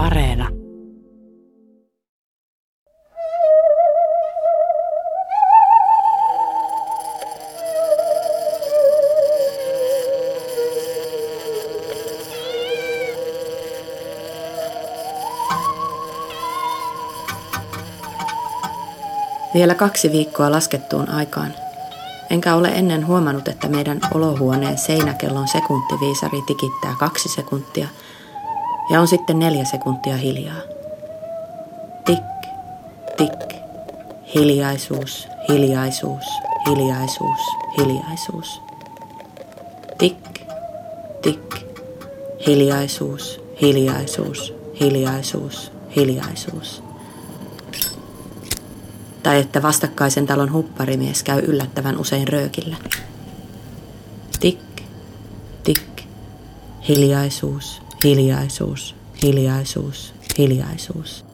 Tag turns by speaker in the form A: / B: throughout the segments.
A: Areena.
B: Vielä kaksi viikkoa laskettuun aikaan. Enkä ole ennen huomannut, että meidän olohuoneen seinäkellon sekuntiviisari tikittää kaksi sekuntia ja on sitten neljä sekuntia hiljaa. Tik, tik, hiljaisuus, hiljaisuus, hiljaisuus, hiljaisuus. Tik, tik, hiljaisuus, hiljaisuus, hiljaisuus, hiljaisuus tai että vastakkaisen talon hupparimies käy yllättävän usein röökillä. Tik, tik, hiljaisuus, hiljaisuus, hiljaisuus, hiljaisuus.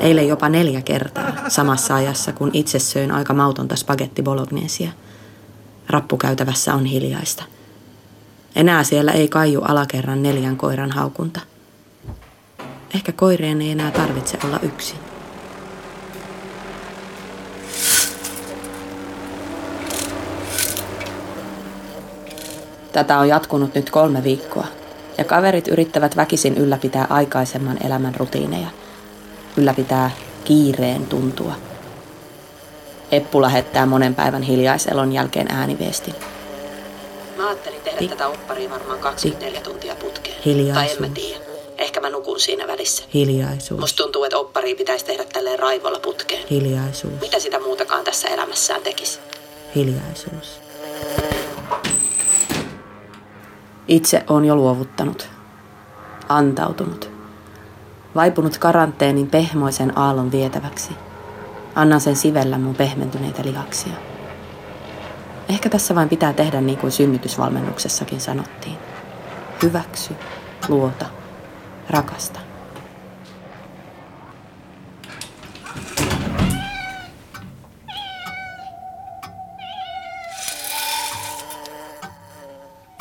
B: Eilen jopa neljä kertaa samassa ajassa, kun itse söin aika mautonta spagetti bolognesia. Rappukäytävässä on hiljaista. Enää siellä ei kaiju alakerran neljän koiran haukunta. Ehkä koireen ei enää tarvitse olla yksin. Tätä on jatkunut nyt kolme viikkoa, ja kaverit yrittävät väkisin ylläpitää aikaisemman elämän rutiineja. Ylläpitää kiireen tuntua. Eppu lähettää monen päivän hiljaiselon jälkeen ääniviestin. Mä ajattelin tehdä Tik. tätä opparia varmaan 24 tuntia putkeen. Hiljaisuus. Tai en mä tiedä. Ehkä mä nukun siinä välissä. Hiljaisuus. Musta tuntuu, että oppari pitäisi tehdä tälleen raivolla putkeen. Hiljaisuus. Mitä sitä muutakaan tässä elämässään tekisi? Hiljaisuus. Itse on jo luovuttanut, antautunut, vaipunut karanteenin pehmoisen aallon vietäväksi. Annan sen sivellä mun pehmentyneitä lihaksia. Ehkä tässä vain pitää tehdä niin kuin synnytysvalmennuksessakin sanottiin. Hyväksy, luota, rakasta.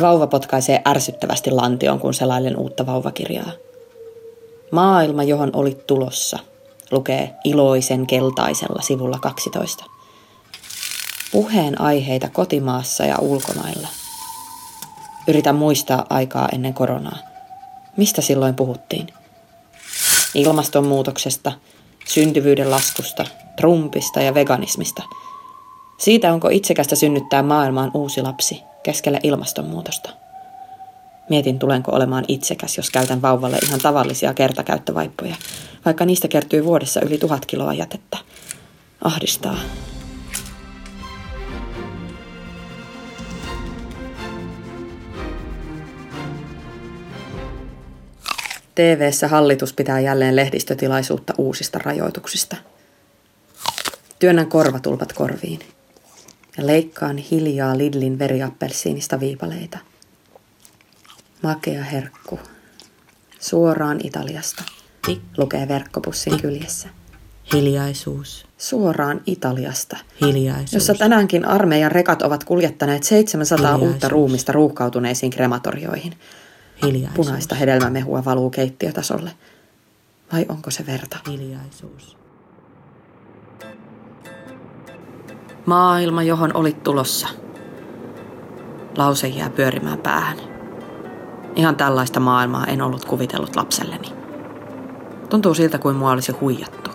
B: Vauva potkaisee ärsyttävästi lantioon, kun selailen uutta vauvakirjaa. Maailma, johon olit tulossa, lukee iloisen keltaisella sivulla 12. Puheen aiheita kotimaassa ja ulkomailla. Yritän muistaa aikaa ennen koronaa. Mistä silloin puhuttiin? Ilmastonmuutoksesta, syntyvyyden laskusta, Trumpista ja veganismista. Siitä onko itsekästä synnyttää maailmaan uusi lapsi – keskellä ilmastonmuutosta. Mietin, tulenko olemaan itsekäs, jos käytän vauvalle ihan tavallisia kertakäyttövaippoja, vaikka niistä kertyy vuodessa yli tuhat kiloa jätettä. Ahdistaa. tv hallitus pitää jälleen lehdistötilaisuutta uusista rajoituksista. Työnnän korvatulpat korviin ja leikkaan hiljaa Lidlin veriappelsiinista viipaleita. Makea herkku. Suoraan Italiasta. Tik lukee verkkopussin kyljessä. Hiljaisuus. Suoraan Italiasta. Hiljaisuus. Jossa tänäänkin armeijan rekat ovat kuljettaneet 700 Hiljaisuus. uutta ruumista ruuhkautuneisiin krematorioihin. Hiljaisuus. Punaista hedelmämehua valuu keittiötasolle. Vai onko se verta? Hiljaisuus. Maailma, johon olit tulossa. Lause jää pyörimään päähän. Ihan tällaista maailmaa en ollut kuvitellut lapselleni. Tuntuu siltä kuin mua olisi huijattu.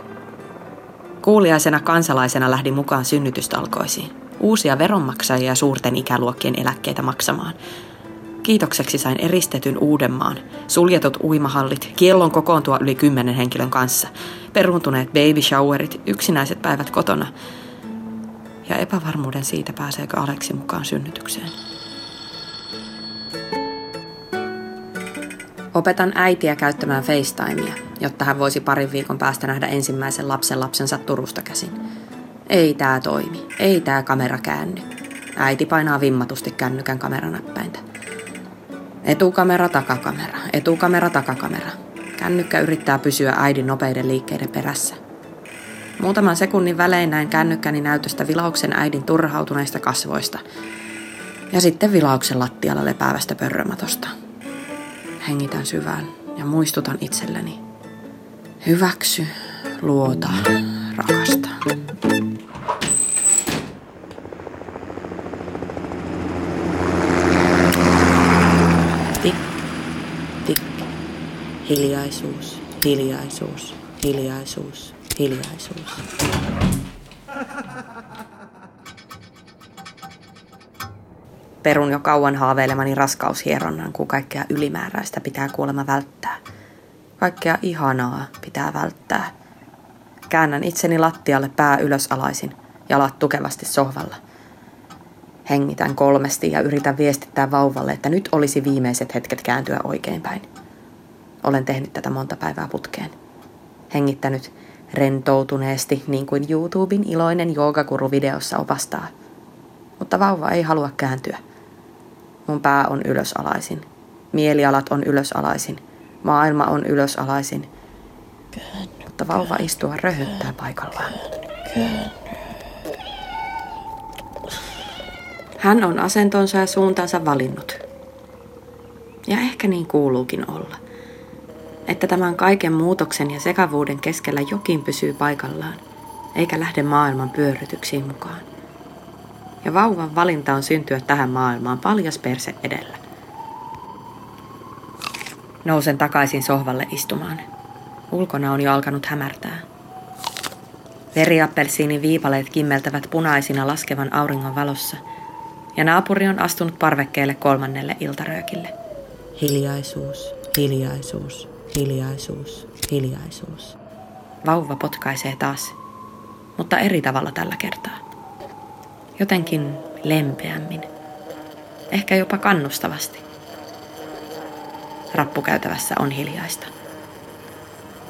B: Kuuliaisena kansalaisena lähdin mukaan synnytystalkoisiin. Uusia veronmaksajia suurten ikäluokkien eläkkeitä maksamaan. Kiitokseksi sain eristetyn Uudenmaan, suljetut uimahallit, kiellon kokoontua yli kymmenen henkilön kanssa, peruuntuneet baby showerit, yksinäiset päivät kotona – ja epävarmuuden siitä, pääseekö Aleksi mukaan synnytykseen. Opetan äitiä käyttämään FaceTimea, jotta hän voisi parin viikon päästä nähdä ensimmäisen lapsen lapsensa Turusta käsin. Ei tää toimi. Ei tää kamera käänny. Äiti painaa vimmatusti kännykän kameranäppäintä. Etukamera, takakamera. Etukamera, takakamera. Kännykkä yrittää pysyä äidin nopeiden liikkeiden perässä. Muutaman sekunnin välein näin kännykkäni näytöstä vilauksen äidin turhautuneista kasvoista ja sitten vilauksen lattialla lepäävästä pörrömatosta. Hengitän syvään ja muistutan itselleni, Hyväksy, luota, rakasta. Tik, tik, hiljaisuus, hiljaisuus, hiljaisuus, hiljaisuus. Perun jo kauan haaveilemani raskaushieronnan, kun kaikkea ylimääräistä pitää kuolema välttää. Kaikkea ihanaa pitää välttää. Käännän itseni lattialle pää ylösalaisin, jalat tukevasti sohvalla. Hengitän kolmesti ja yritän viestittää vauvalle, että nyt olisi viimeiset hetket kääntyä oikeinpäin. Olen tehnyt tätä monta päivää putkeen. Hengittänyt rentoutuneesti, niin kuin YouTuben iloinen joogakuru-videossa opastaa. Mutta vauva ei halua kääntyä. Mun pää on ylösalaisin. Mielialat on ylösalaisin. Maailma on ylösalaisin. Mutta vauva istua röhyttää paikallaan. Hän on asentonsa ja suuntansa valinnut. Ja ehkä niin kuuluukin olla. Että tämän kaiken muutoksen ja sekavuuden keskellä jokin pysyy paikallaan, eikä lähde maailman pyörytyksiin mukaan. Ja vauvan valinta on syntyä tähän maailmaan paljas perse edellä. Nousen takaisin sohvalle istumaan. Ulkona on jo alkanut hämärtää. Veriappelsiinin viipaleet kimmeltävät punaisina laskevan auringon valossa, ja naapuri on astunut parvekkeelle kolmannelle iltaröökille. Hiljaisuus, hiljaisuus, hiljaisuus, hiljaisuus. Vauva potkaisee taas, mutta eri tavalla tällä kertaa. Jotenkin lempeämmin, ehkä jopa kannustavasti. Rappukäytävässä on hiljaista.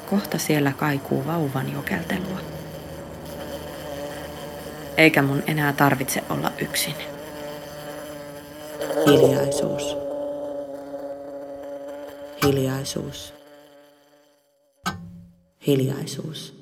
B: Kohta siellä kaikuu vauvan jokeltelua. Eikä mun enää tarvitse olla yksin. Hiljaisuus. Hiljaisuus. Hiljaisuus.